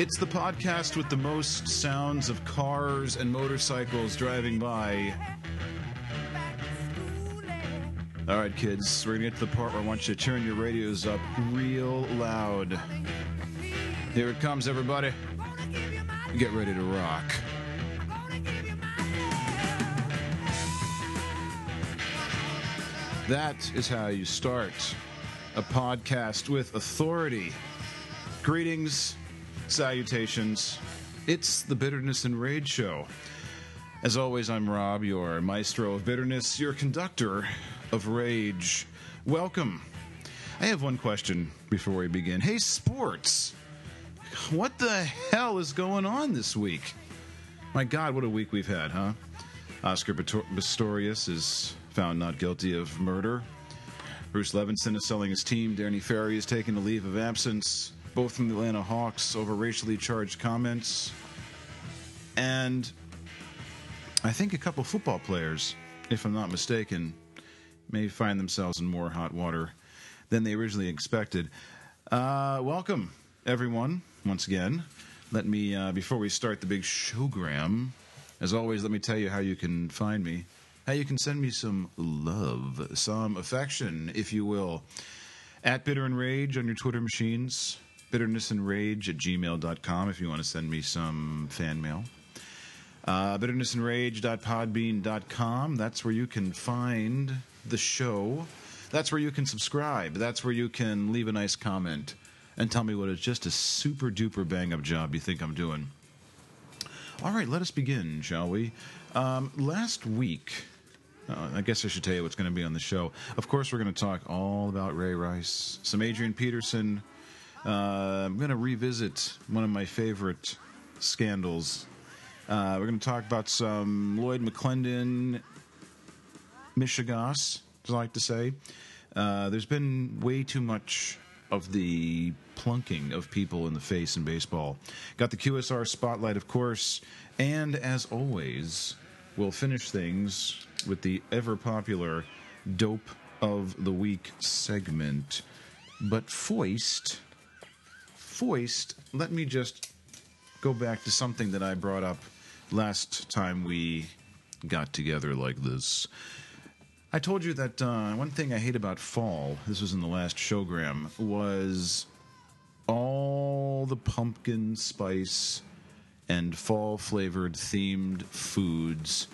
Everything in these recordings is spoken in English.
It's the podcast with the most sounds of cars and motorcycles driving by. All right, kids, we're going to get to the part where I want you to turn your radios up real loud. Here it comes, everybody. Get ready to rock. That is how you start a podcast with authority. Greetings, salutations. It's the Bitterness and Rage Show. As always, I'm Rob, your maestro of bitterness, your conductor of rage. Welcome. I have one question before we begin. Hey, sports, what the hell is going on this week? My God, what a week we've had, huh? Oscar Pistorius is found not guilty of murder. Bruce Levenson is selling his team. Danny Ferry is taking a leave of absence, both from the Atlanta Hawks over racially charged comments. And I think a couple football players, if I'm not mistaken, may find themselves in more hot water than they originally expected. Uh, welcome, everyone, once again. Let me, uh, before we start the big showgram, as always, let me tell you how you can find me how you can send me some love, some affection, if you will, at Bitter and Rage on your Twitter machines, bitterness and rage at gmail.com if you want to send me some fan mail. Uh, bitternessandrage.podbean.com. That's where you can find the show. That's where you can subscribe. That's where you can leave a nice comment and tell me what is just a super duper bang up job you think I'm doing. All right, let us begin, shall we? Um, last week, uh, I guess I should tell you what's going to be on the show. Of course, we're going to talk all about Ray Rice, some Adrian Peterson. Uh, I'm going to revisit one of my favorite scandals. Uh, we're going to talk about some Lloyd McClendon, mishegas, as I like to say. Uh, there's been way too much of the plunking of people in the face in baseball. Got the QSR spotlight, of course, and as always, we'll finish things with the ever popular Dope of the Week segment. But Foist, Foist, let me just go back to something that I brought up last time we got together like this. I told you that uh, one thing I hate about fall, this was in the last showgram, was all the pumpkin spice and fall flavored themed foods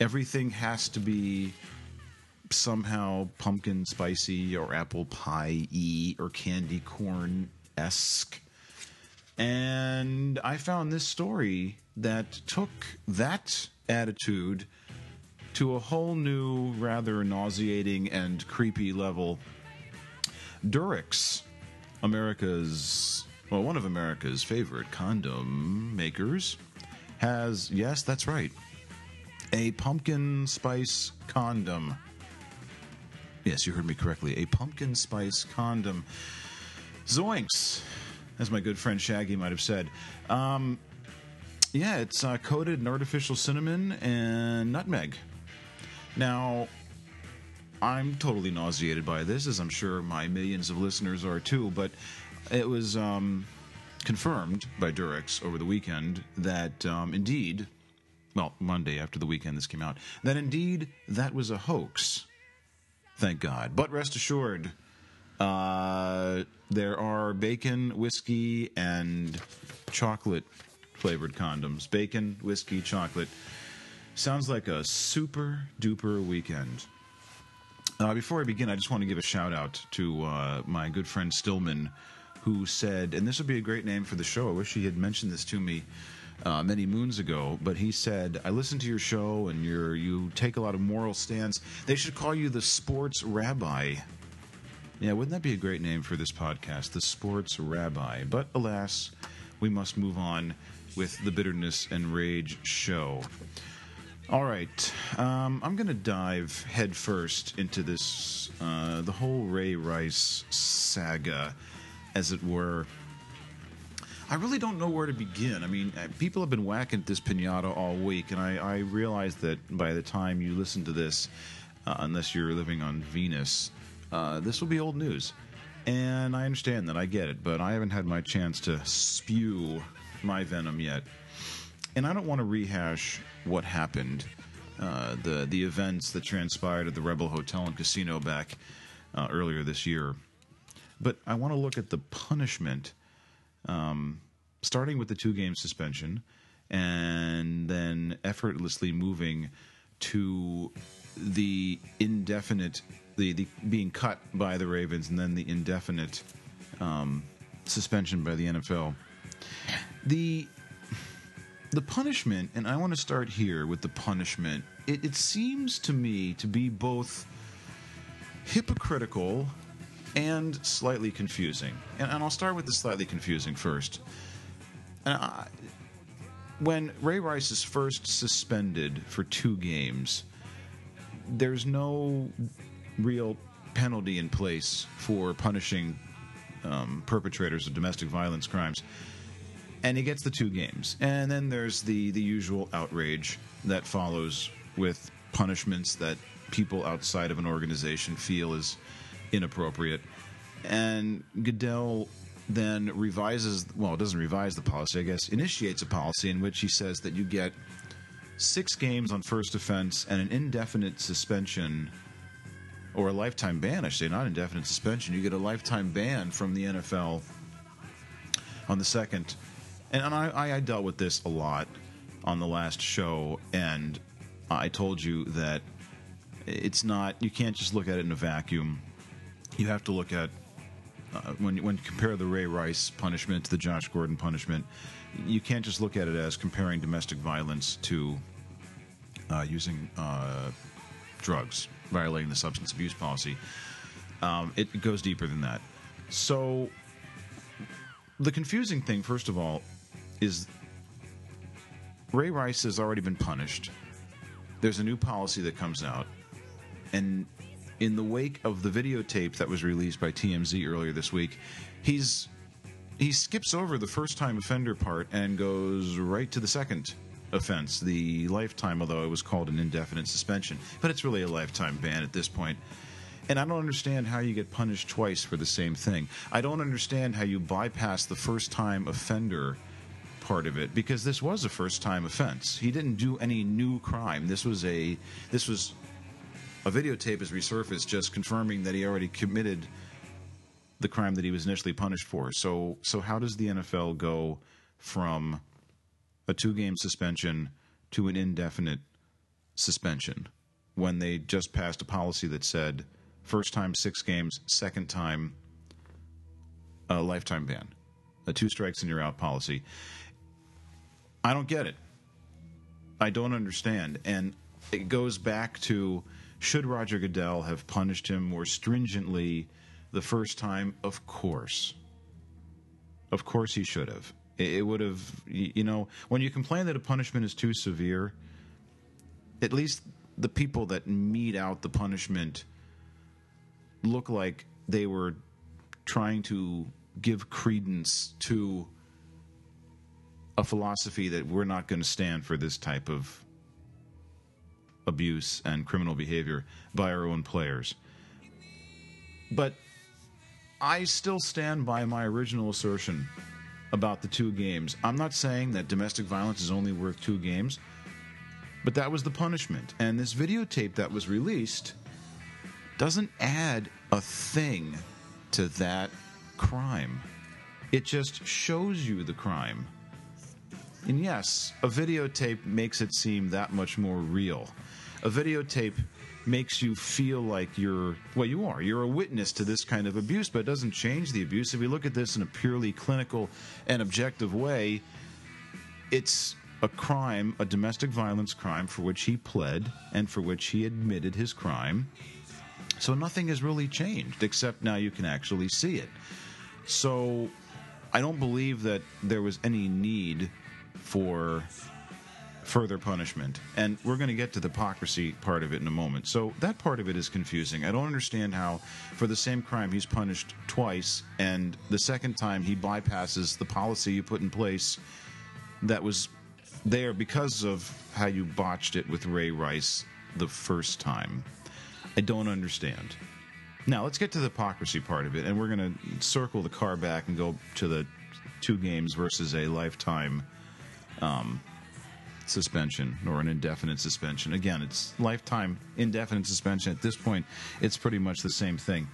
everything has to be somehow pumpkin spicy or apple pie y or candy corn esque. And I found this story that took that attitude to a whole new, rather nauseating and creepy level. Durex, America's, well, one of America's favorite condom makers, has, yes, that's right, a pumpkin spice condom. Yes, you heard me correctly. A pumpkin spice condom. Zoinks, as my good friend Shaggy might have said. Um, yeah, it's uh, coated in artificial cinnamon and nutmeg. Now, I'm totally nauseated by this, as I'm sure my millions of listeners are too, but it was um, confirmed by Durex over the weekend that um, indeed well, Monday after the weekend this came out, that indeed that was a hoax. Thank God. But rest assured, uh, there are bacon, whiskey, and chocolate flavored condoms. Bacon, whiskey, chocolate. Sounds like a super duper weekend. Uh, before I begin, I just want to give a shout out to uh, my good friend Stillman, who said, and this would be a great name for the show. I wish he had mentioned this to me uh, many moons ago, but he said, "I listen to your show, and you you take a lot of moral stance. They should call you the sports rabbi." Yeah, wouldn't that be a great name for this podcast, the sports rabbi? But alas, we must move on with the bitterness and rage show. All right, um, I'm going to dive headfirst into this, uh, the whole Ray Rice saga, as it were. I really don't know where to begin. I mean, uh, people have been whacking at this pinata all week, and I, I realize that by the time you listen to this, uh, unless you're living on Venus, uh, this will be old news. And I understand that, I get it, but I haven't had my chance to spew my venom yet. And I don't want to rehash what happened, uh, the the events that transpired at the Revel Hotel and Casino back uh, earlier this year. But I want to look at the punishment, um, starting with the two game suspension, and then effortlessly moving to the indefinite, the, the being cut by the Ravens, and then the indefinite um, suspension by the NFL. The the punishment, and I want to start here with the punishment. It, it seems to me to be both hypocritical and slightly confusing. And, and I'll start with the slightly confusing first. I, when Ray Rice is first suspended for two games, there's no real penalty in place for punishing um, perpetrators of domestic violence crimes. And he gets the two games. And then there's the, the usual outrage that follows with punishments that people outside of an organization feel is inappropriate. And Goodell then revises, well, it doesn't revise the policy, I guess, initiates a policy in which he says that you get six games on first offense and an indefinite suspension or a lifetime ban, I say, not indefinite suspension. You get a lifetime ban from the NFL on the second. And, and I, I dealt with this a lot on the last show, and I told you that it's not, you can't just look at it in a vacuum. You have to look at uh, when when you compare the Ray Rice punishment to the Josh Gordon punishment, you can't just look at it as comparing domestic violence to uh, using uh, drugs, violating the substance abuse policy. Um, it goes deeper than that. So, the confusing thing, first of all, is Ray Rice has already been punished. There's a new policy that comes out, and in the wake of the videotape that was released by TMZ earlier this week, he's he skips over the first time offender part and goes right to the second offense, the lifetime, although it was called an indefinite suspension. But it's really a lifetime ban at this point. And I don't understand how you get punished twice for the same thing. I don't understand how you bypass the first time offender part of it because this was a first time offense. He didn't do any new crime. This was a this was a videotape has resurfaced just confirming that he already committed the crime that he was initially punished for. So, so how does the NFL go from a two-game suspension to an indefinite suspension when they just passed a policy that said first time six games, second time a lifetime ban, a two strikes and you're out policy? I don't get it. I don't understand, and it goes back to should Roger Goodell have punished him more stringently the first time? Of course. Of course he should have. It would have, you know, when you complain that a punishment is too severe, at least the people that mete out the punishment look like they were trying to give credence to a philosophy that we're not going to stand for this type of abuse and criminal behavior by our own players. But I still stand by my original assertion about the two games. I'm not saying that domestic violence is only worth two games, but that was the punishment. And this videotape that was released doesn't add a thing to that crime. It just shows you the crime. And yes, a videotape makes it seem that much more real a videotape makes you feel like you're well you are. You're a witness to this kind of abuse but it doesn't change the abuse. If we look at this in a purely clinical and objective way it's a crime a domestic violence crime for which he pled and for which he admitted his crime. So nothing has really changed except now you can actually see it. So i don't believe that there was any need for further punishment. And we're going to get to the hypocrisy part of it in a moment. So that part of it is confusing. I don't understand how, for the same crime, he's punished twice, and the second time he bypasses the policy you put in place that was there because of how you botched it with Ray Rice the first time. I don't understand. Now let's get to the hypocrisy part of it, and we're going to circle the car back and go to the two games versus a lifetime um, suspension or an indefinite suspension. Again, it's lifetime indefinite suspension. At this point, it's pretty much the same thing.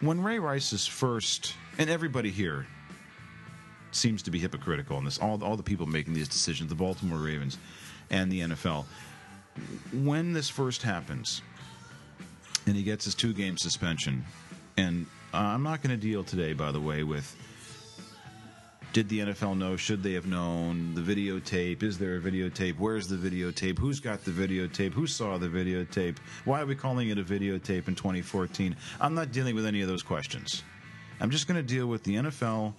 When Ray Rice is first, and everybody here seems to be hypocritical on this, all, all the people making these decisions, the Baltimore Ravens and the NFL, when this first happens and he gets his two game suspension, and uh, I'm not going to deal today, by the way, with did the NFL know? Should they have known? The videotape. Is there a videotape? Where's the videotape? Who's got the videotape? Who saw the videotape? Why are we calling it a videotape in 2014? I'm not dealing with any of those questions. I'm just going to deal with the NFL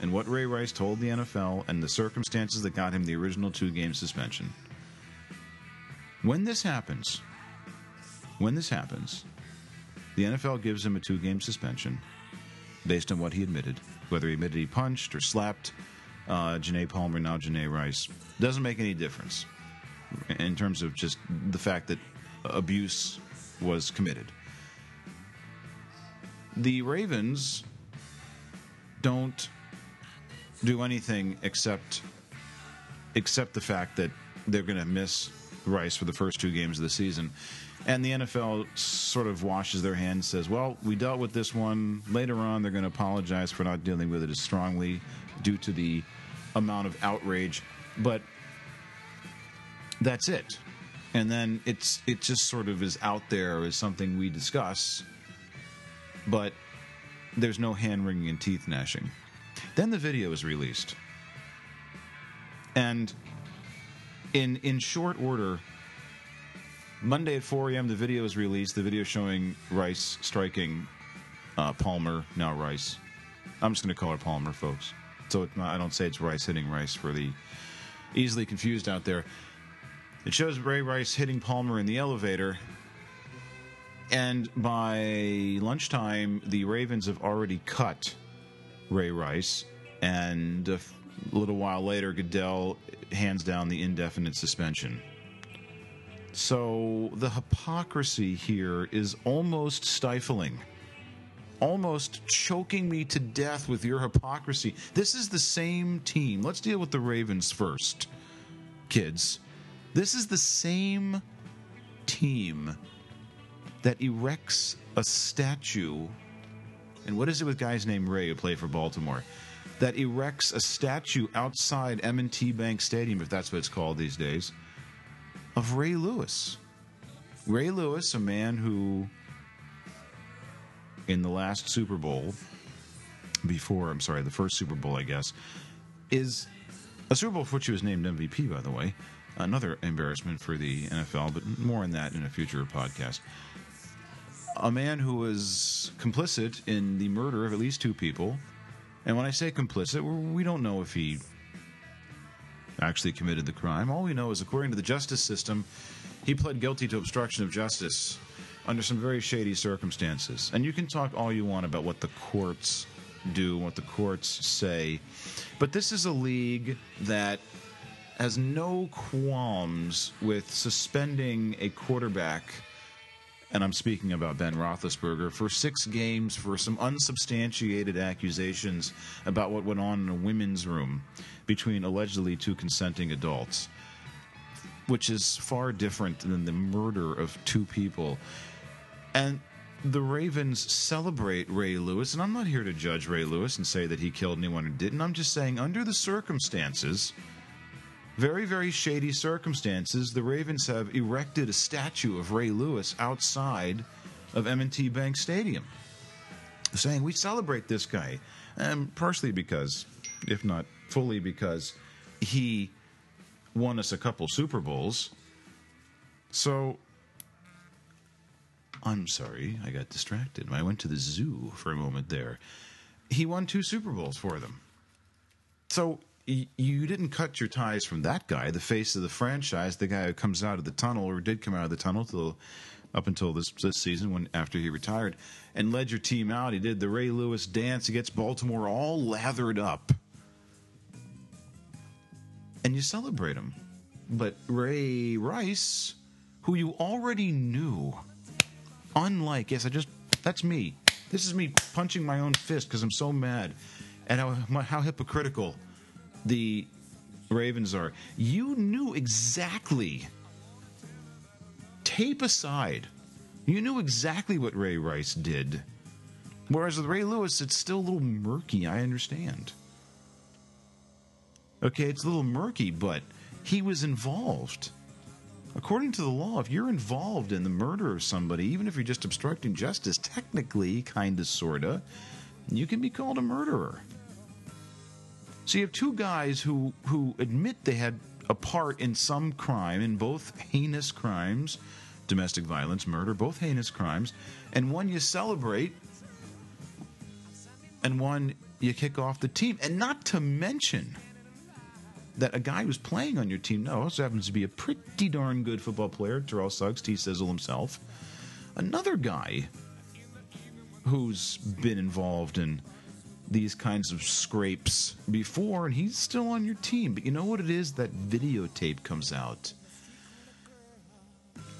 and what Ray Rice told the NFL and the circumstances that got him the original two game suspension. When this happens, when this happens, the NFL gives him a two game suspension based on what he admitted whether he admitted he punched or slapped uh, Janay Palmer, now Janay Rice. Doesn't make any difference in terms of just the fact that abuse was committed. The Ravens don't do anything except except the fact that they're going to miss Rice for the first two games of the season. And the NFL sort of washes their hands, says, well, we dealt with this one. Later on, they're going to apologize for not dealing with it as strongly due to the amount of outrage. But that's it. And then it's it just sort of is out there as something we discuss, but there's no hand wringing and teeth gnashing. Then the video is released. And in in short order, Monday at 4 a.m., the video is released. The video showing Rice striking uh, Palmer, now Rice. I'm just going to call her Palmer, folks. So not, I don't say it's Rice hitting Rice for the easily confused out there. It shows Ray Rice hitting Palmer in the elevator. And by lunchtime, the Ravens have already cut Ray Rice. And a little while later, Goodell hands down the indefinite suspension. So the hypocrisy here is almost stifling, almost choking me to death with your hypocrisy. This is the same team. Let's deal with the Ravens first, kids. This is the same team that erects a statue. And what is it with guys named Ray who play for Baltimore? That erects a statue outside M&T Bank Stadium, if that's what it's called these days of Ray Lewis. Ray Lewis, a man who, in the last Super Bowl, before, I'm sorry, the first Super Bowl, I guess, is a Super Bowl for which he was named MVP, by the way. Another embarrassment for the NFL, but more on that in a future podcast. A man who was complicit in the murder of at least two people. And when I say complicit, we don't know if he actually committed the crime. All we know is, according to the justice system, he pled guilty to obstruction of justice under some very shady circumstances. And you can talk all you want about what the courts do, what the courts say, but this is a league that has no qualms with suspending a quarterback and I'm speaking about Ben Roethlisberger, for six games for some unsubstantiated accusations about what went on in a women's room between allegedly two consenting adults, which is far different than the murder of two people. And the Ravens celebrate Ray Lewis, and I'm not here to judge Ray Lewis and say that he killed anyone or didn't. I'm just saying, under the circumstances, very, very shady circumstances, the Ravens have erected a statue of Ray Lewis outside of M&T Bank Stadium, saying we celebrate this guy, and partially because, if not fully because, he won us a couple Super Bowls. So I'm sorry, I got distracted. I went to the zoo for a moment there. He won two Super Bowls for them. So you didn't cut your ties from that guy, the face of the franchise, the guy who comes out of the tunnel or did come out of the tunnel till up until this, this season when after he retired and led your team out. He did the Ray Lewis dance. He gets Baltimore all lathered up. And you celebrate him. But Ray Rice, who you already knew, unlike, yes, I just That's me. This is me punching my own fist because I'm so mad at how, how hypocritical the Ravens are. You knew exactly, tape aside, you knew exactly what Ray Rice did. Whereas with Ray Lewis, it's still a little murky. I understand. Okay, it's a little murky, but he was involved. According to the law, if you're involved in the murder of somebody, even if you're just obstructing justice, technically, kind of, sort of, you can be called a murderer. So you have two guys who, who admit they had a part in some crime, in both heinous crimes, domestic violence, murder, both heinous crimes, and one you celebrate, and one you kick off the team. And not to mention that a guy who's playing on your team now also happens to be a pretty darn good football player, Terrell Suggs, T Sizzle himself. Another guy who's been involved in these kinds of scrapes before, and he's still on your team. But you know what it is? That videotape comes out.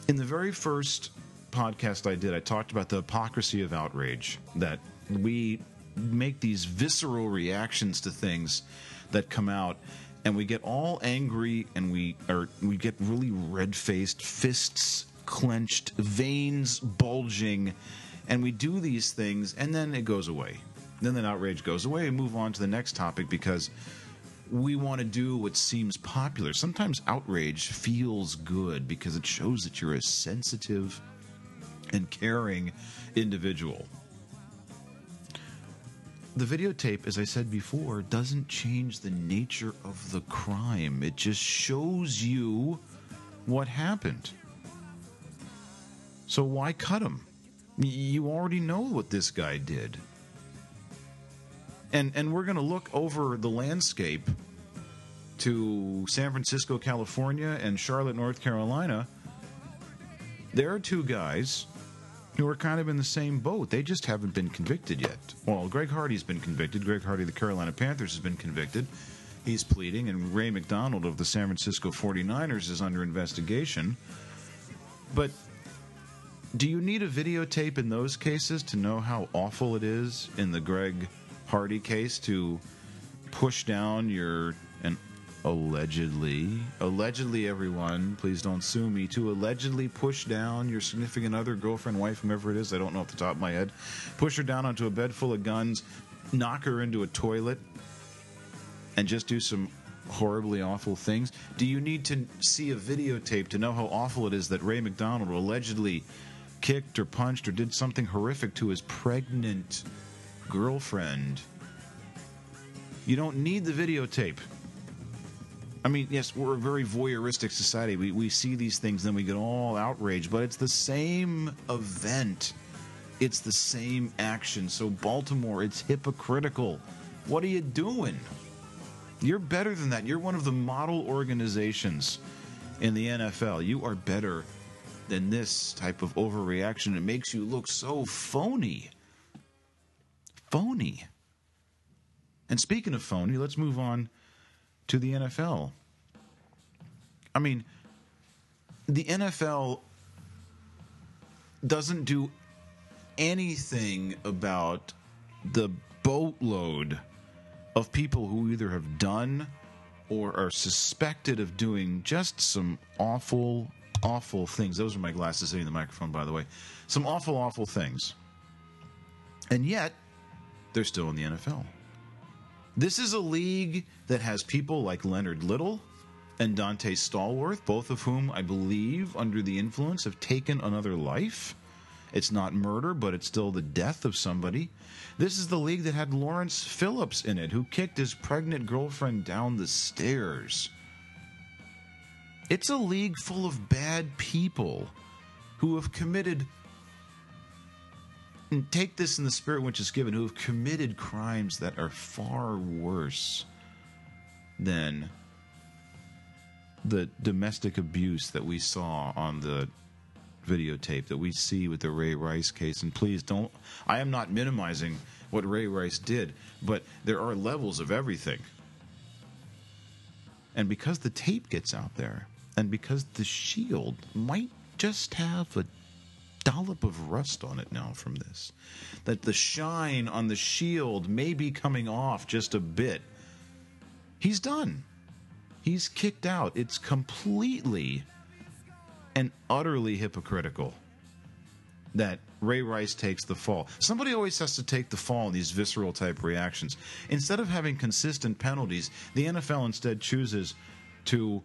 In the very first podcast I did, I talked about the hypocrisy of outrage that we make these visceral reactions to things that come out and we get all angry and we are we get really red-faced fists clenched veins bulging and we do these things and then it goes away then the outrage goes away and move on to the next topic because we want to do what seems popular. Sometimes outrage feels good because it shows that you're a sensitive and caring individual. The videotape, as I said before, doesn't change the nature of the crime. It just shows you what happened. So why cut him? You already know what this guy did and and we're going to look over the landscape to San Francisco, California, and Charlotte, North Carolina. There are two guys who are kind of in the same boat. They just haven't been convicted yet. Well, Greg Hardy's been convicted. Greg Hardy the Carolina Panthers has been convicted. He's pleading, and Ray McDonald of the San Francisco 49ers is under investigation. But do you need a videotape in those cases to know how awful it is in the Greg Hardy case to push down your and allegedly allegedly everyone please don't sue me to allegedly push down your significant other girlfriend wife whomever it is i don't know off the top of my head push her down onto a bed full of guns knock her into a toilet and just do some horribly awful things. Do you need to see a videotape to know how awful it is that ray mcdonald allegedly kicked or punched or did something horrific to his pregnant girlfriend. You don't need the videotape. I mean, yes, we're a very voyeuristic society. We, we see these things, then we get all outraged, but it's the same event. It's the same action. So, Baltimore, it's hypocritical. What are you doing? You're better than that. You're one of the model organizations in the NFL. You are better than this type of overreaction. It makes you look so phony phony. And speaking of phony, let's move on to the NFL. I mean, the NFL doesn't do anything about the boatload of people who either have done or are suspected of doing just some awful, awful things. Those are my glasses hitting the microphone, by the way. Some awful, awful things. And yet, they're still in the NFL. This is a league that has people like Leonard Little and Donte Stallworth, both of whom I believe, under the influence, have taken another life. It's not murder, but it's still the death of somebody. This is the league that had Lawrence Phillips in it, who kicked his pregnant girlfriend down the stairs. It's a league full of bad people who have committed and take this in the spirit which is given, who have committed crimes that are far worse than the domestic abuse that we saw on the videotape that we see with the Ray Rice case. And please don't, I am not minimizing what Ray Rice did, but there are levels of everything. And because the tape gets out there, and because the shield might just have a dollop of rust on it now from this. That the shine on the shield may be coming off just a bit. He's done. He's kicked out. It's completely and utterly hypocritical that Ray Rice takes the fall. Somebody always has to take the fall in these visceral type reactions. Instead of having consistent penalties, the NFL instead chooses to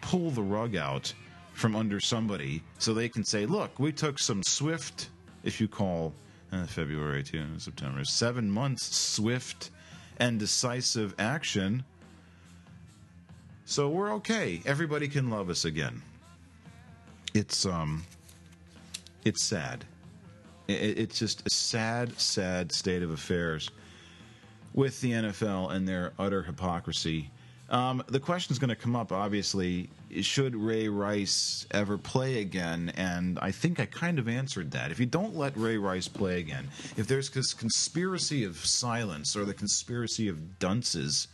pull the rug out from under somebody so they can say, look, we took some swift, if you call uh, February to September, seven months swift and decisive action. So we're okay. Everybody can love us again. It's um it's sad. It's just a sad, sad state of affairs with the NFL and their utter hypocrisy. Um, the question is going to come up, obviously, should Ray Rice ever play again? And I think I kind of answered that. If you don't let Ray Rice play again, if there's this conspiracy of silence or the conspiracy of dunces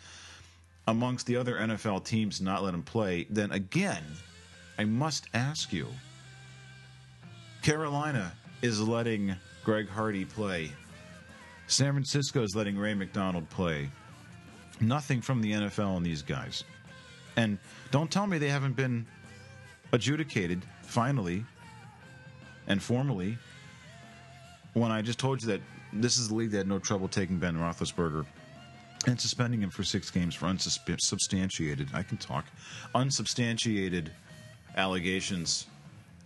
amongst the other NFL teams not let him play, then again, I must ask you Carolina is letting Greg Hardy play. San Francisco is letting Ray McDonald play. Nothing from the NFL on these guys. And don't tell me they haven't been adjudicated finally and formally when I just told you that this is the league that had no trouble taking Ben Roethlisberger and suspending him for six games for unsubstantiated, I can talk, unsubstantiated allegations.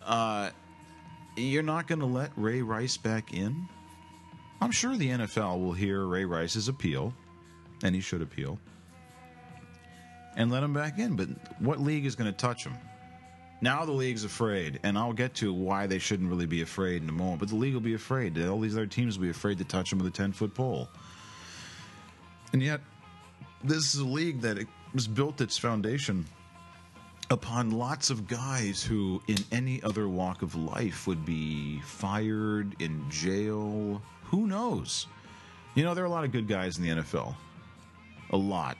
Uh, you're not going to let Ray Rice back in? I'm sure the NFL will hear Ray Rice's appeal, and he should appeal, and let him back in. But what league is going to touch him? Now the league's afraid, and I'll get to why they shouldn't really be afraid in a moment. But the league will be afraid. All these other teams will be afraid to touch him with a 10 foot pole. And yet, this is a league that was built its foundation upon lots of guys who, in any other walk of life, would be fired, in jail. Who knows? You know, there are a lot of good guys in the NFL. A lot.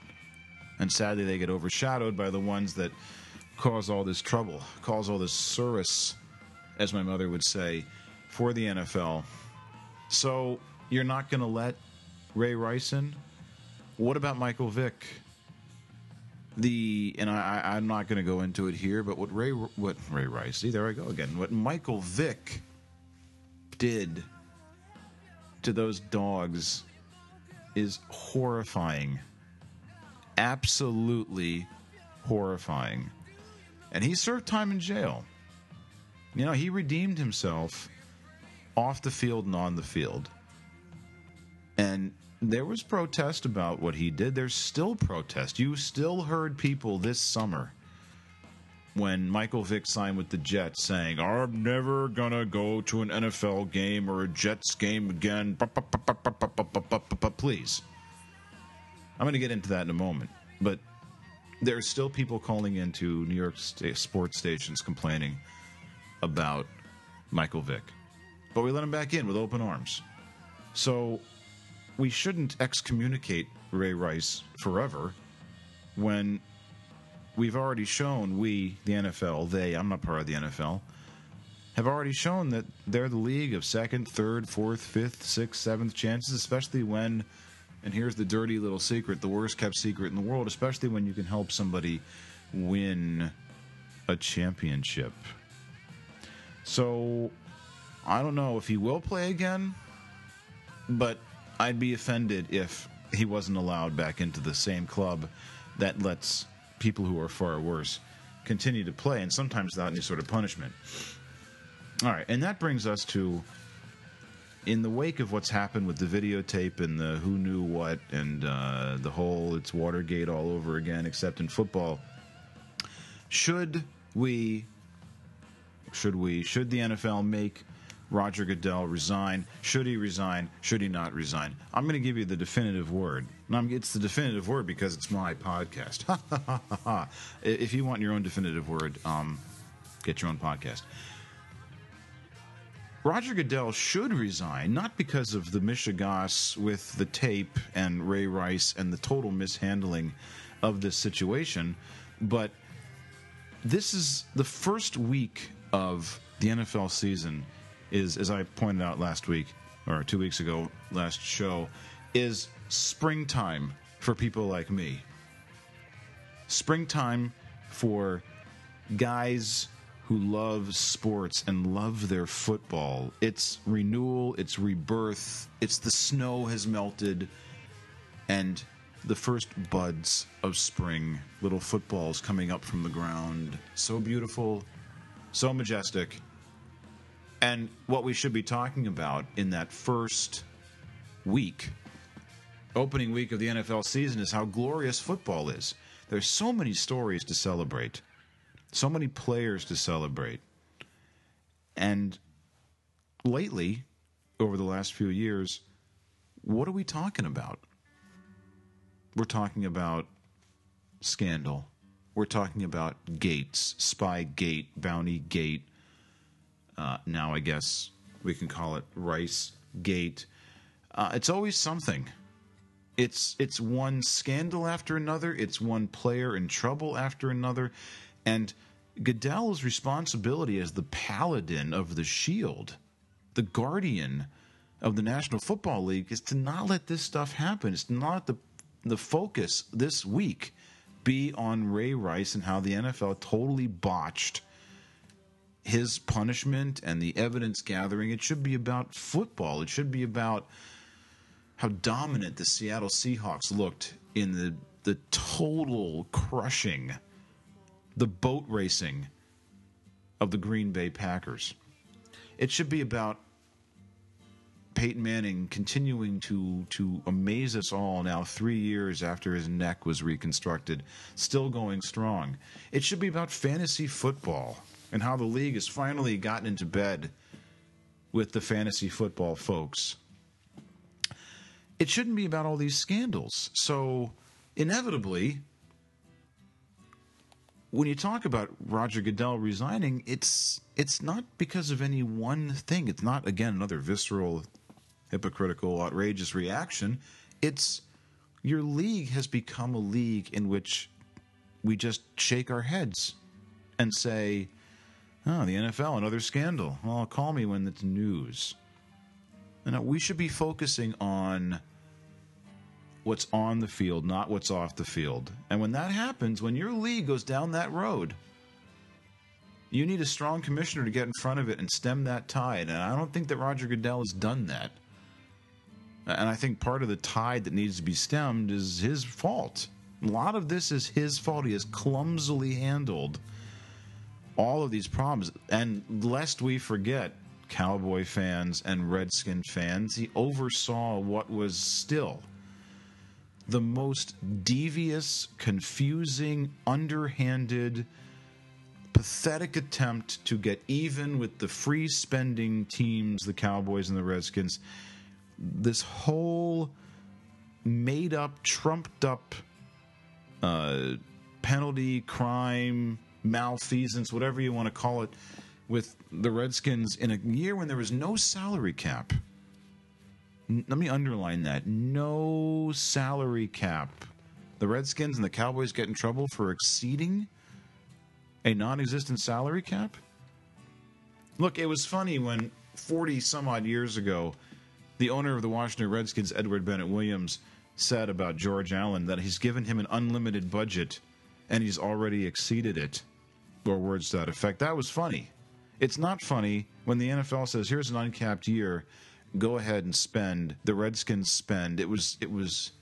And sadly, they get overshadowed by the ones that cause all this trouble, cause all this service, as my mother would say, for the NFL. So, you're not going to let Ray Rice in? What about Michael Vick? the and I, I'm not going to go into it here, but what Ray what Ray Rice, see there I go again. What Michael Vick did to those dogs is horrifying, absolutely horrifying, and he served time in jail. You know, he redeemed himself off the field and on the field, and there was protest about what he did. There's still protest. You still heard people this summer when Michael Vick signed with the Jets saying, I'm never going to go to an NFL game or a Jets game again. Please. I'm going to get into that in a moment. But there are still people calling into New York sports stations complaining about Michael Vick. But we let him back in with open arms. So we shouldn't excommunicate Ray Rice forever when we've already shown we, the NFL, they, I'm not part of the NFL, have already shown that they're the league of second, third, fourth, fifth, sixth, seventh chances, especially when, and here's the dirty little secret, the worst kept secret in the world, especially when you can help somebody win a championship. So, I don't know if he will play again, but I'd be offended if he wasn't allowed back into the same club that lets people who are far worse continue to play, and sometimes without any sort of punishment. All right, and that brings us to in the wake of what's happened with the videotape and the who knew what and uh, the whole it's Watergate all over again, except in football. Should we? Should we? Should the NFL make Roger Goodell resign? Should he resign? Should he not resign? I'm going to give you the definitive word. it's the definitive word because it's my podcast. if you want your own definitive word, um, get your own podcast. Roger Goodell should resign, not because of the mishegas with the tape and Ray Rice and the total mishandling of this situation, but this is the first week of the NFL season is, as I pointed out last week or two weeks ago, last show, is springtime for people like me. Springtime for guys who love sports and love their football. It's renewal, it's rebirth, it's the snow has melted, and the first buds of spring. Little footballs coming up from the ground. So beautiful, so majestic. And what we should be talking about in that first week, opening week of the NFL season, is how glorious football is. There's so many stories to celebrate so many players to celebrate. And lately, over the last few years, what are we talking about? We're talking about scandal. We're talking about gates, spy gate, bounty gate. Uh, now, I guess we can call it Rice Gate. Uh, it's always something. It's it's one scandal after another. It's one player in trouble after another. And Goodell's responsibility as the paladin of the shield, the guardian of the National Football League, is to not let this stuff happen. It's not the the focus this week be on Ray Rice and how the NFL totally botched his punishment and the evidence gathering. It should be about football. It should be about how dominant the Seattle Seahawks looked in the the total crushing the boat racing of the Green Bay Packers. It should be about Peyton Manning continuing to to amaze us all now 3 years after his neck was reconstructed, still going strong. It should be about fantasy football and how the league has finally gotten into bed with the fantasy football folks. It shouldn't be about all these scandals. So inevitably, when you talk about Roger Goodell resigning, it's it's not because of any one thing. It's not again another visceral, hypocritical, outrageous reaction. It's your league has become a league in which we just shake our heads and say, "Oh, the NFL, another scandal." Well, call me when it's news. And we should be focusing on what's on the field, not what's off the field. And when that happens, when your league goes down that road, you need a strong commissioner to get in front of it and stem that tide. And I don't think that Roger Goodell has done that. And I think part of the tide that needs to be stemmed is his fault. A lot of this is his fault. He has clumsily handled all of these problems. And lest we forget, Cowboy fans and Redskin fans, he oversaw what was still the most devious, confusing, underhanded, pathetic attempt to get even with the free spending teams, the Cowboys and the Redskins. This whole made up, trumped up uh, penalty, crime, malfeasance, whatever you want to call it, with the Redskins in a year when there was no salary cap let me underline that no salary cap. The Redskins and the Cowboys get in trouble for exceeding a non existent salary cap? Look, it was funny when 40 some odd years ago, the owner of the Washington Redskins, Edward Bennett Williams, said about George Allen that he's given him an unlimited budget and he's already exceeded it, or words to that effect. That was funny. It's not funny when the NFL says, here's an uncapped year go ahead and spend the Redskins spend. It was it was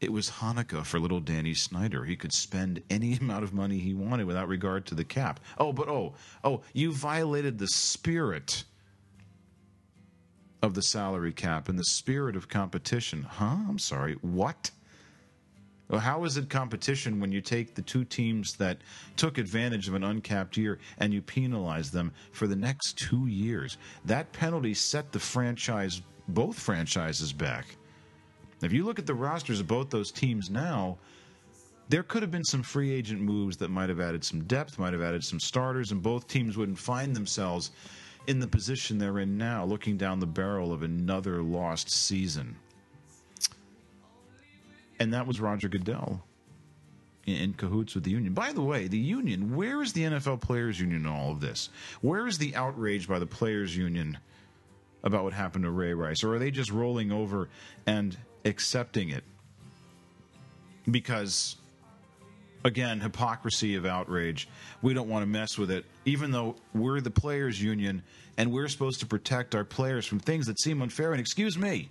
it was Hanukkah for little Danny Snyder. He could spend any amount of money he wanted without regard to the cap. Oh, but oh, oh, you violated the spirit of the salary cap and the spirit of competition. Huh? I'm sorry. What? How is it competition when you take the two teams that took advantage of an uncapped year and you penalize them for the next two years? That penalty set the franchise, both franchises, back. If you look at the rosters of both those teams now, there could have been some free agent moves that might have added some depth, might have added some starters, and both teams wouldn't find themselves in the position they're in now, looking down the barrel of another lost season and that was Roger Goodell. in, in cahoots with the union. By the way, the union, where is the NFL Players Union in all of this? Where is the outrage by the Players Union about what happened to Ray Rice? Or are they just rolling over and accepting it? Because again, hypocrisy of outrage. We don't want to mess with it, even though we're the players' union and we're supposed to protect our players from things that seem unfair. And excuse me,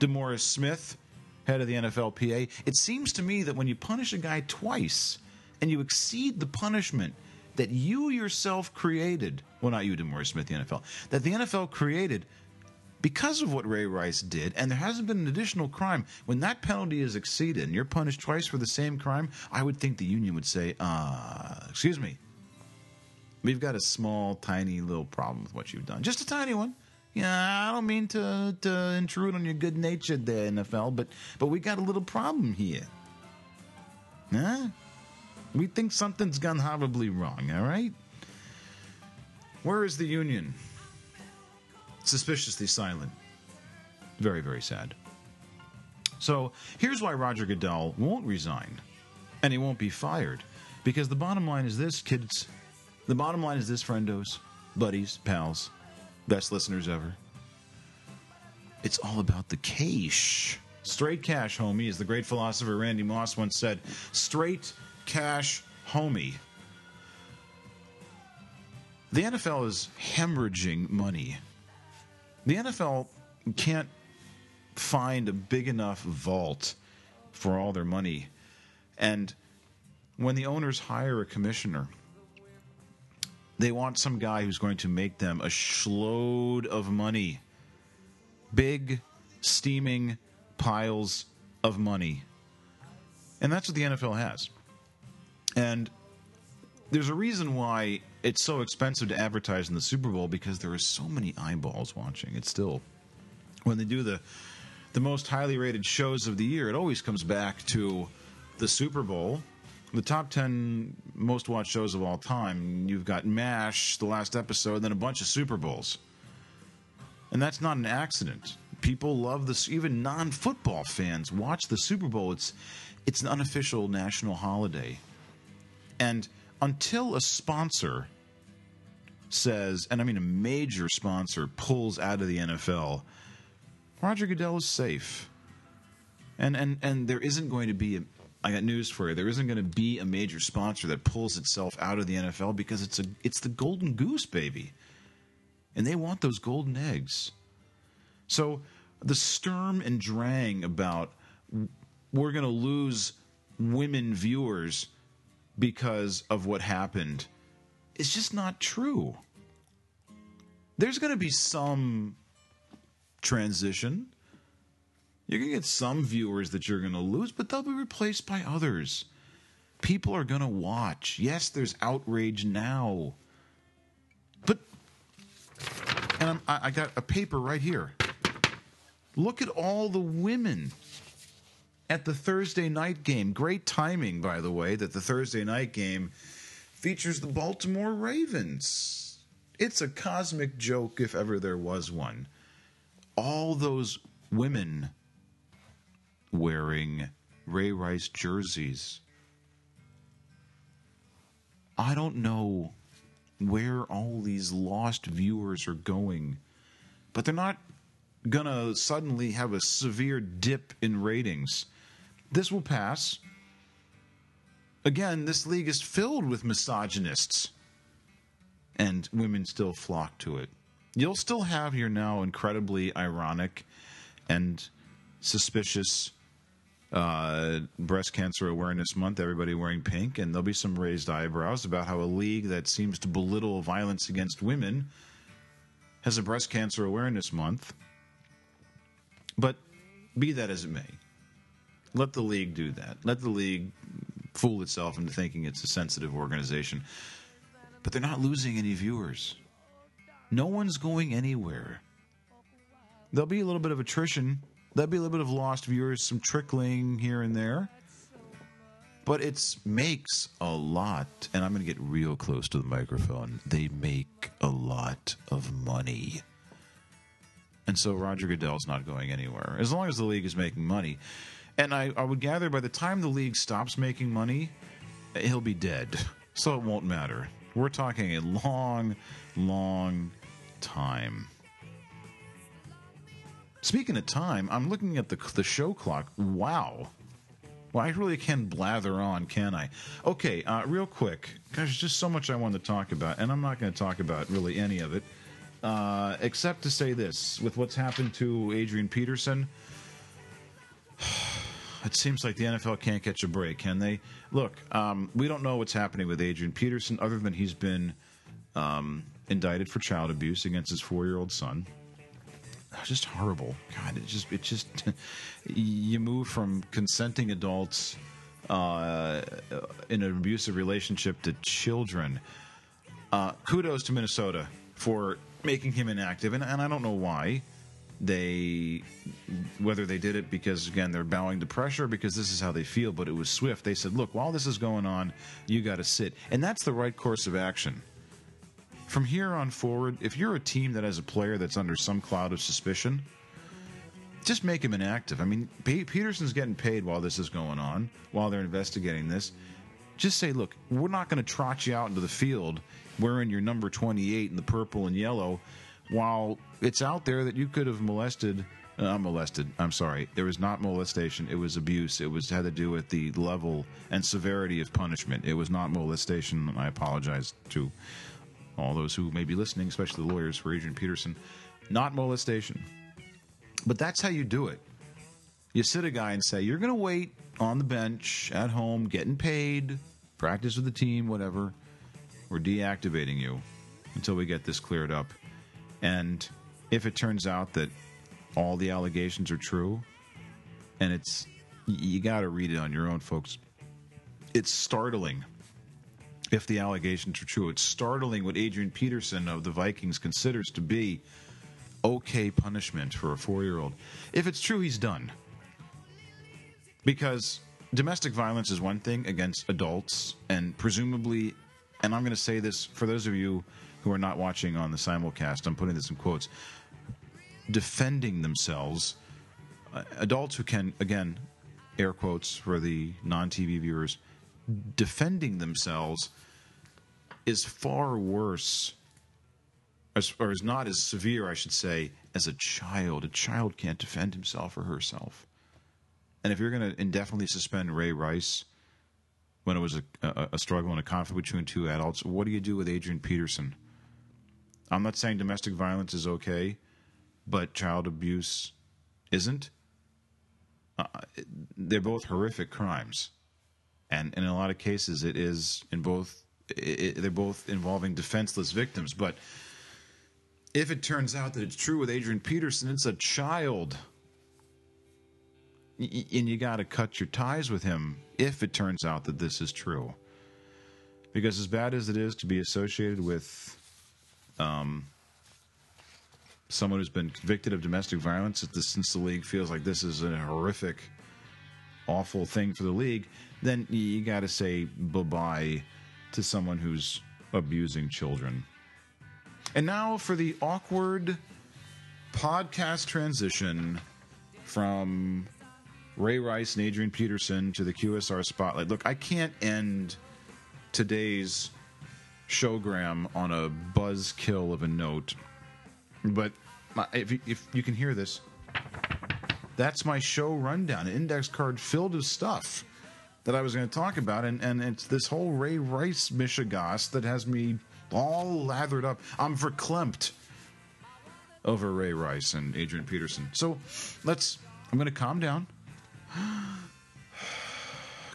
DeMaurice Smith, head of the NFLPA, it seems to me that when you punish a guy twice and you exceed the punishment that you yourself created, well, not you, DeMaurice Smith, the NFL, that the NFL created because of what Ray Rice did, and there hasn't been an additional crime, when that penalty is exceeded and you're punished twice for the same crime, I would think the union would say, uh, excuse me, we've got a small, tiny little problem with what you've done. Just a tiny one. Yeah, I don't mean to, to intrude on your good nature there, NFL, but, but we got a little problem here. Huh? We think something's gone horribly wrong, all right? Where is the union? suspiciously silent. Very, very sad. So here's why Roger Goodell won't resign and he won't be fired. Because the bottom line is this, kids. The bottom line is this, friendos, buddies, pals, best listeners ever. It's all about the cash. Straight cash, homie, as the great philosopher Randy Moss once said. Straight cash, homie. The NFL is hemorrhaging money the NFL can't find a big enough vault for all their money. And when the owners hire a commissioner, they want some guy who's going to make them a shload of money. Big, steaming piles of money. And that's what the NFL has. And there's a reason why it's so expensive to advertise in the Super Bowl because there are so many eyeballs watching. It's still when they do the the most highly rated shows of the year, it always comes back to the Super Bowl. The top 10 most watched shows of all time. You've got MASH, the last episode, then a bunch of Super Bowls. And that's not an accident. People love this. Even non-football fans watch the Super Bowl. It's it's an unofficial national holiday. And until a sponsor says, and I mean a major sponsor pulls out of the NFL, Roger Goodell is safe. And and and there isn't going to be a I got news for you. There isn't going to be a major sponsor that pulls itself out of the NFL because it's a it's the golden goose baby. And they want those golden eggs. So the Sturm and Drang about we're going to lose women viewers because of what happened is just not true. There's going to be some transition. You're going to get some viewers that you're going to lose, but they'll be replaced by others. People are going to watch. Yes, there's outrage now. But, and I'm, I got a paper right here. Look at all the women at the Thursday night game. Great timing, by the way, that the Thursday night game features the Baltimore Ravens. It's a cosmic joke if ever there was one. All those women wearing Ray Rice jerseys. I don't know where all these lost viewers are going, but they're not going to suddenly have a severe dip in ratings this will pass. Again, this league is filled with misogynists, and women still flock to it. You'll still have your now incredibly ironic and suspicious uh, breast cancer awareness month, everybody wearing pink, and there'll be some raised eyebrows about how a league that seems to belittle violence against women has a breast cancer awareness month. But be that as it may, let the league do that. Let the league fool itself into thinking it's a sensitive organization. But they're not losing any viewers. No one's going anywhere. There'll be a little bit of attrition. There'll be a little bit of lost viewers, some trickling here and there. But it makes a lot, and I'm going to get real close to the microphone. They make a lot of money. And so Roger Goodell's not going anywhere. As long as the league is making money, And I, I would gather by the time the league stops making money, he'll be dead. So it won't matter. We're talking a long, long time. Speaking of time, I'm looking at the the show clock. Wow. Well, I really can blather on, can I? Okay, uh, real quick. Gosh, there's just so much I want to talk about, and I'm not going to talk about really any of it, uh, except to say this: with what's happened to Adrian Peterson, it seems like the NFL can't catch a break, can they? Look, um, we don't know what's happening with Adrian Peterson, other than he's been um, indicted for child abuse against his four-year-old son just horrible. God, it just it just you move from consenting adults uh, in an abusive relationship to children. Uh, kudos to Minnesota for making him inactive, and, and I don't know why they whether they did it because again they're bowing to pressure because this is how they feel but it was swift they said look while this is going on you got to sit and that's the right course of action from here on forward, if you're a team that has a player that's under some cloud of suspicion, just make him inactive. I mean, Peterson's getting paid while this is going on, while they're investigating this. Just say, look, we're not going to trot you out into the field wearing your number 28 in the purple and yellow while it's out there that you could have molested uh, molested. I'm sorry. There was not molestation. It was abuse. It was had to do with the level and severity of punishment. It was not molestation. I apologize to all those who may be listening, especially the lawyers for Adrian Peterson, not molestation. But that's how you do it. You sit a guy and say, You're going to wait on the bench at home, getting paid, practice with the team, whatever. We're deactivating you until we get this cleared up. And if it turns out that all the allegations are true, and it's, you got to read it on your own, folks. It's startling if the allegations are true. It's startling what Adrian Peterson of the Vikings considers to be okay punishment for a four year old. If it's true, he's done. Because domestic violence is one thing against adults, and presumably, and I'm going to say this for those of you who are not watching on the simulcast, I'm putting this in quotes defending themselves. Uh, adults who can, again, air quotes for the non TV viewers, defending themselves is far worse, or is not as severe, I should say, as a child. A child can't defend himself or herself. And if you're going to indefinitely suspend Ray Rice when it was a, a, a struggle and a conflict between two adults, what do you do with Adrian Peterson? I'm not saying domestic violence is okay, but child abuse isn't. Uh, they're both horrific crimes. And, in a lot of cases, it is in both it, they're both involving defenseless victims. But if it turns out that it's true with Adrian Peterson, it's a child. And you got to cut your ties with him if it turns out that this is true. Because as bad as it is to be associated with um, someone who's been convicted of domestic violence, since the league feels like this is a horrific, awful thing for the league, then you got to say bye bye to someone who's abusing children. And now for the awkward podcast transition from Ray Rice and Adrian Peterson to the QSR spotlight. Look, I can't end today's showgram on a buzzkill of a note, but if you, if you can hear this, that's my show rundown, an index card filled with stuff that I was going to talk about, and, and it's this whole Ray Rice mishegas that has me all lathered up. I'm verklempt over Ray Rice and Adrian Peterson. So let's, I'm going to calm down,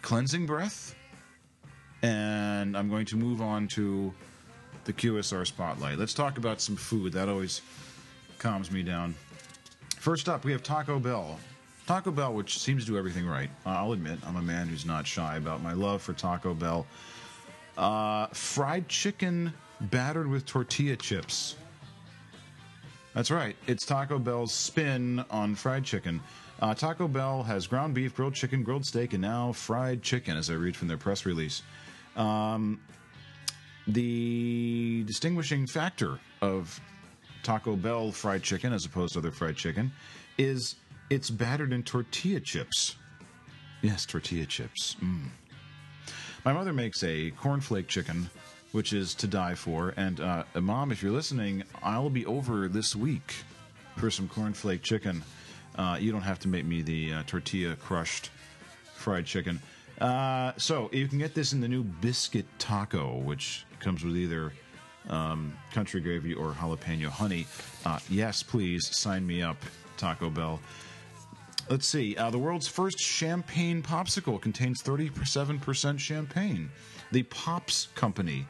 cleansing breath, and I'm going to move on to the QSR spotlight. Let's talk about some food. That always calms me down. First up, we have Taco Bell. Taco Bell, which seems to do everything right. I'll admit, I'm a man who's not shy about my love for Taco Bell. Uh, fried chicken battered with tortilla chips. That's right. It's Taco Bell's spin on fried chicken. Uh, Taco Bell has ground beef, grilled chicken, grilled steak, and now fried chicken, as I read from their press release. Um, the distinguishing factor of Taco Bell fried chicken, as opposed to other fried chicken, is it's battered in tortilla chips. Yes, tortilla chips. Mm. My mother makes a cornflake chicken, which is to die for. And uh, mom, if you're listening, I'll be over this week for some cornflake chicken. Uh, you don't have to make me the uh, tortilla crushed fried chicken. Uh, so you can get this in the new biscuit taco, which comes with either um, country gravy or jalapeno honey. Uh, yes, please sign me up, Taco Bell. Let's see. Uh, the world's first champagne popsicle contains 37% champagne. The Pops Company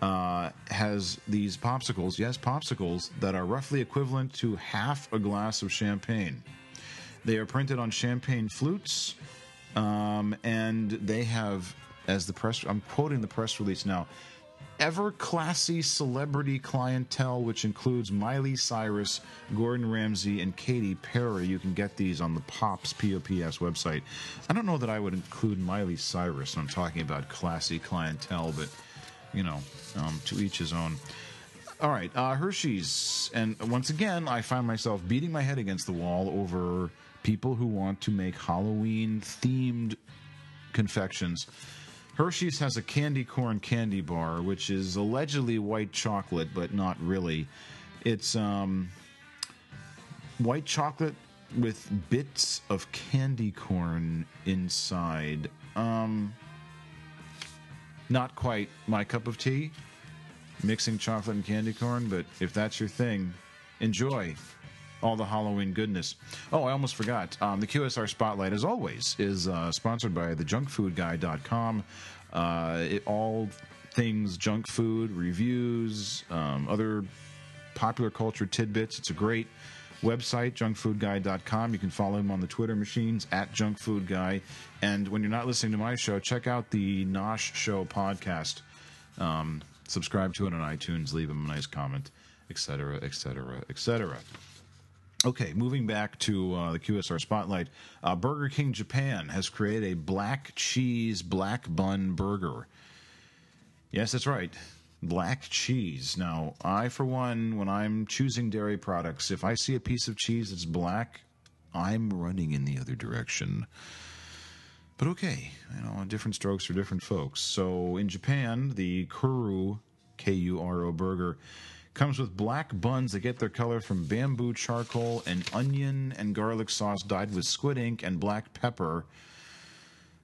uh, has these popsicles, yes, popsicles, that are roughly equivalent to half a glass of champagne. They are printed on champagne flutes, um, and they have, as the press, I'm quoting the press release now, ever classy celebrity clientele, which includes Miley Cyrus, Gordon Ramsay, and Katy Perry. You can get these on the Pops POPS website. I don't know that I would include Miley Cyrus when I'm talking about classy clientele, but you know, um, to each his own. All right, uh, Hershey's, and once again, I find myself beating my head against the wall over people who want to make Halloween themed confections. Hershey's has a candy corn candy bar, which is allegedly white chocolate, but not really. It's um, white chocolate with bits of candy corn inside. Um, not quite my cup of tea, mixing chocolate and candy corn, but if that's your thing, enjoy all the Halloween goodness. Oh, I almost forgot. Um, the QSR Spotlight, as always, is uh, sponsored by thejunkfoodguy.com. Uh, it, all things junk food, reviews, um, other popular culture tidbits. It's a great website, junkfoodguy.com. You can follow him on the Twitter machines at junkfoodguy. And when you're not listening to my show, check out the Nosh Show podcast. Um, subscribe to it on iTunes, leave him a nice comment, etc., etc., etc. Okay, moving back to uh, the QSR Spotlight, uh, Burger King Japan has created a black cheese black bun burger. Yes, that's right, black cheese. Now, I, for one, when I'm choosing dairy products, if I see a piece of cheese that's black, I'm running in the other direction. But okay, you know, different strokes for different folks. So in Japan, the Kuro K U R O burger Comes with black buns that get their color from bamboo charcoal and onion and garlic sauce dyed with squid ink and black pepper.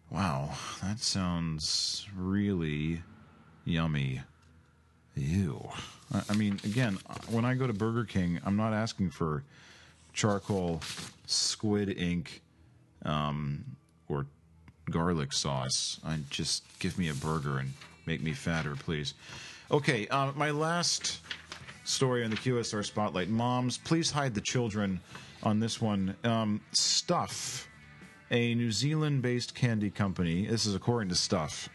Wow, that sounds really yummy. Ew. I mean, again, when I go to Burger King, I'm not asking for charcoal, squid ink, um, or garlic sauce. I just give me a burger and make me fatter, please. Okay, uh, my last story on the QSR Spotlight. Moms, please hide the children on this one. Um, Stuff, a New Zealand based candy company, this is according to Stuff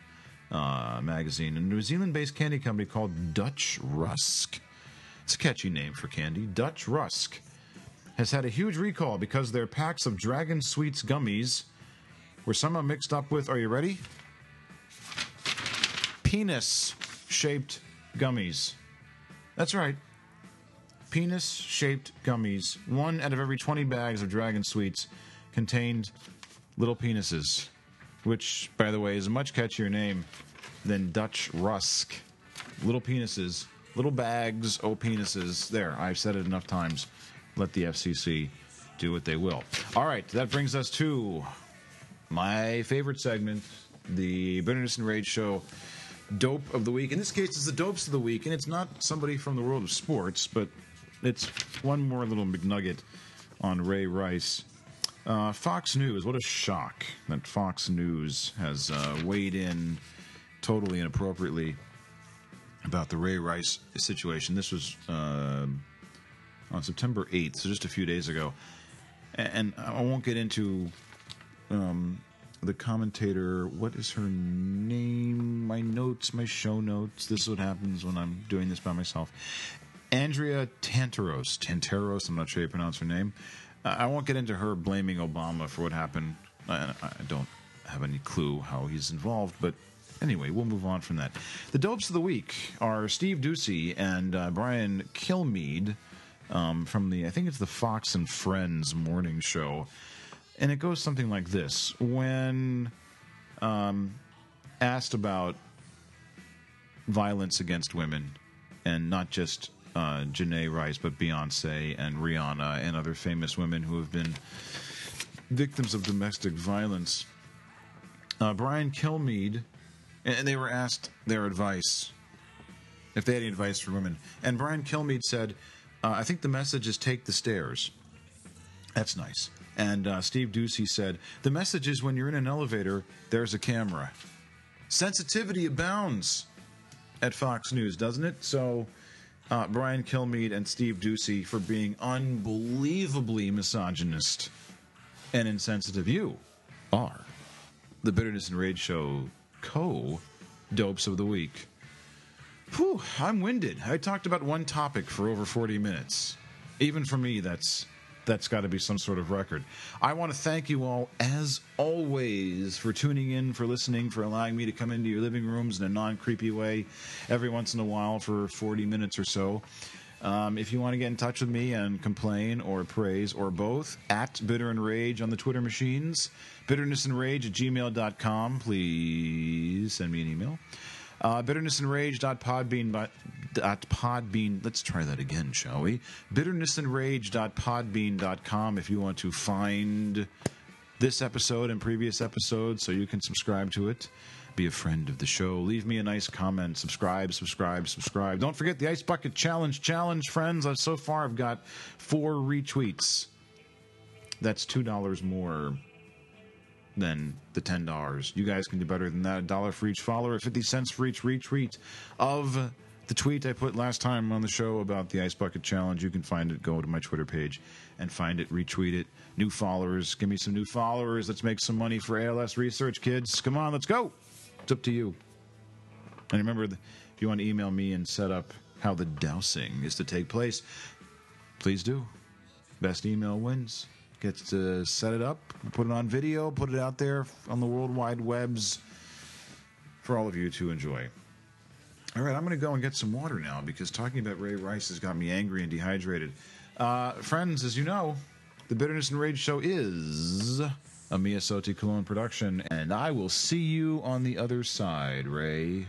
uh, magazine, a New Zealand based candy company called Dutch Rusk. It's a catchy name for candy. Dutch Rusk has had a huge recall because their packs of Dragon Sweets gummies were somehow mixed up with, are you ready? Penis shaped gummies. That's right. Penis shaped gummies. One out of every 20 bags of Dragon Sweets contained little penises, which, by the way, is a much catchier name than Dutch Rusk. Little penises, little bags, oh penises. There, I've said it enough times. Let the FCC do what they will. All right, that brings us to my favorite segment, the Bitterness and Rage Show dope of the week. In this case, it's the dopes of the week, and it's not somebody from the world of sports, but it's one more little McNugget on Ray Rice. Uh, Fox News, what a shock that Fox News has uh, weighed in totally inappropriately about the Ray Rice situation. This was uh, on September 8th, so just a few days ago. And I won't get into um, the commentator. What is her name? My notes, my show notes. This is what happens when I'm doing this by myself. Andrea Tantaros. Tantaros, I'm not sure how you pronounce her name. I won't get into her blaming Obama for what happened. I, I don't have any clue how he's involved, but anyway, we'll move on from that. The dopes of the week are Steve Doocy and uh, Brian Kilmeade um, from the, I think it's the Fox and Friends morning show and it goes something like this: When um, asked about violence against women, and not just uh, Janae Rice, but Beyonce and Rihanna and other famous women who have been victims of domestic violence. Uh, Brian Kilmeade, and they were asked their advice, if they had any advice for women. And Brian Kilmeade said, uh, I think the message is take the stairs. That's nice. And uh, Steve Doocy said, the message is when you're in an elevator, there's a camera. Sensitivity abounds at Fox News, doesn't it? So, uh, Brian Kilmeade and Steve Doocy for being unbelievably misogynist and insensitive. You are the Bitterness and Rage Show co dopes of the week. Whew, I'm winded. I talked about one topic for over 40 minutes. Even for me, that's that's got to be some sort of record. I want to thank you all, as always, for tuning in, for listening, for allowing me to come into your living rooms in a non creepy way every once in a while for 40 minutes or so. Um, if you want to get in touch with me and complain or praise or both, at Bitter and Rage on the Twitter machines, bitternessandrage at gmail.com. Please send me an email. Uh, bitternessandrage.podbean.podbean. Let's try that again, shall we? Bitternessandrage.podbean.com if you want to find this episode and previous episodes so you can subscribe to it. Be a friend of the show. Leave me a nice comment. Subscribe, subscribe, subscribe. Don't forget the Ice Bucket Challenge. Challenge, friends. Uh, so far, I've got four retweets. That's $2 more than the ten dollars. You guys can do better than that. A dollar for each follower, fifty cents for each retweet of the tweet I put last time on the show about the Ice Bucket Challenge. You can find it. Go to my Twitter page and find it. Retweet it. New followers. Give me some new followers. Let's make some money for ALS research, kids. Come on, let's go. It's up to you. And remember, if you want to email me and set up how the dousing is to take place, please do. Best email wins gets to set it up, put it on video, put it out there on the world wide webs for all of you to enjoy. All right, I'm going to go and get some water now because talking about Ray Rice has got me angry and dehydrated. Uh, friends, as you know, the Bitterness and Rage Show is a Mia Soti Cologne production, and I will see you on the other side, Ray.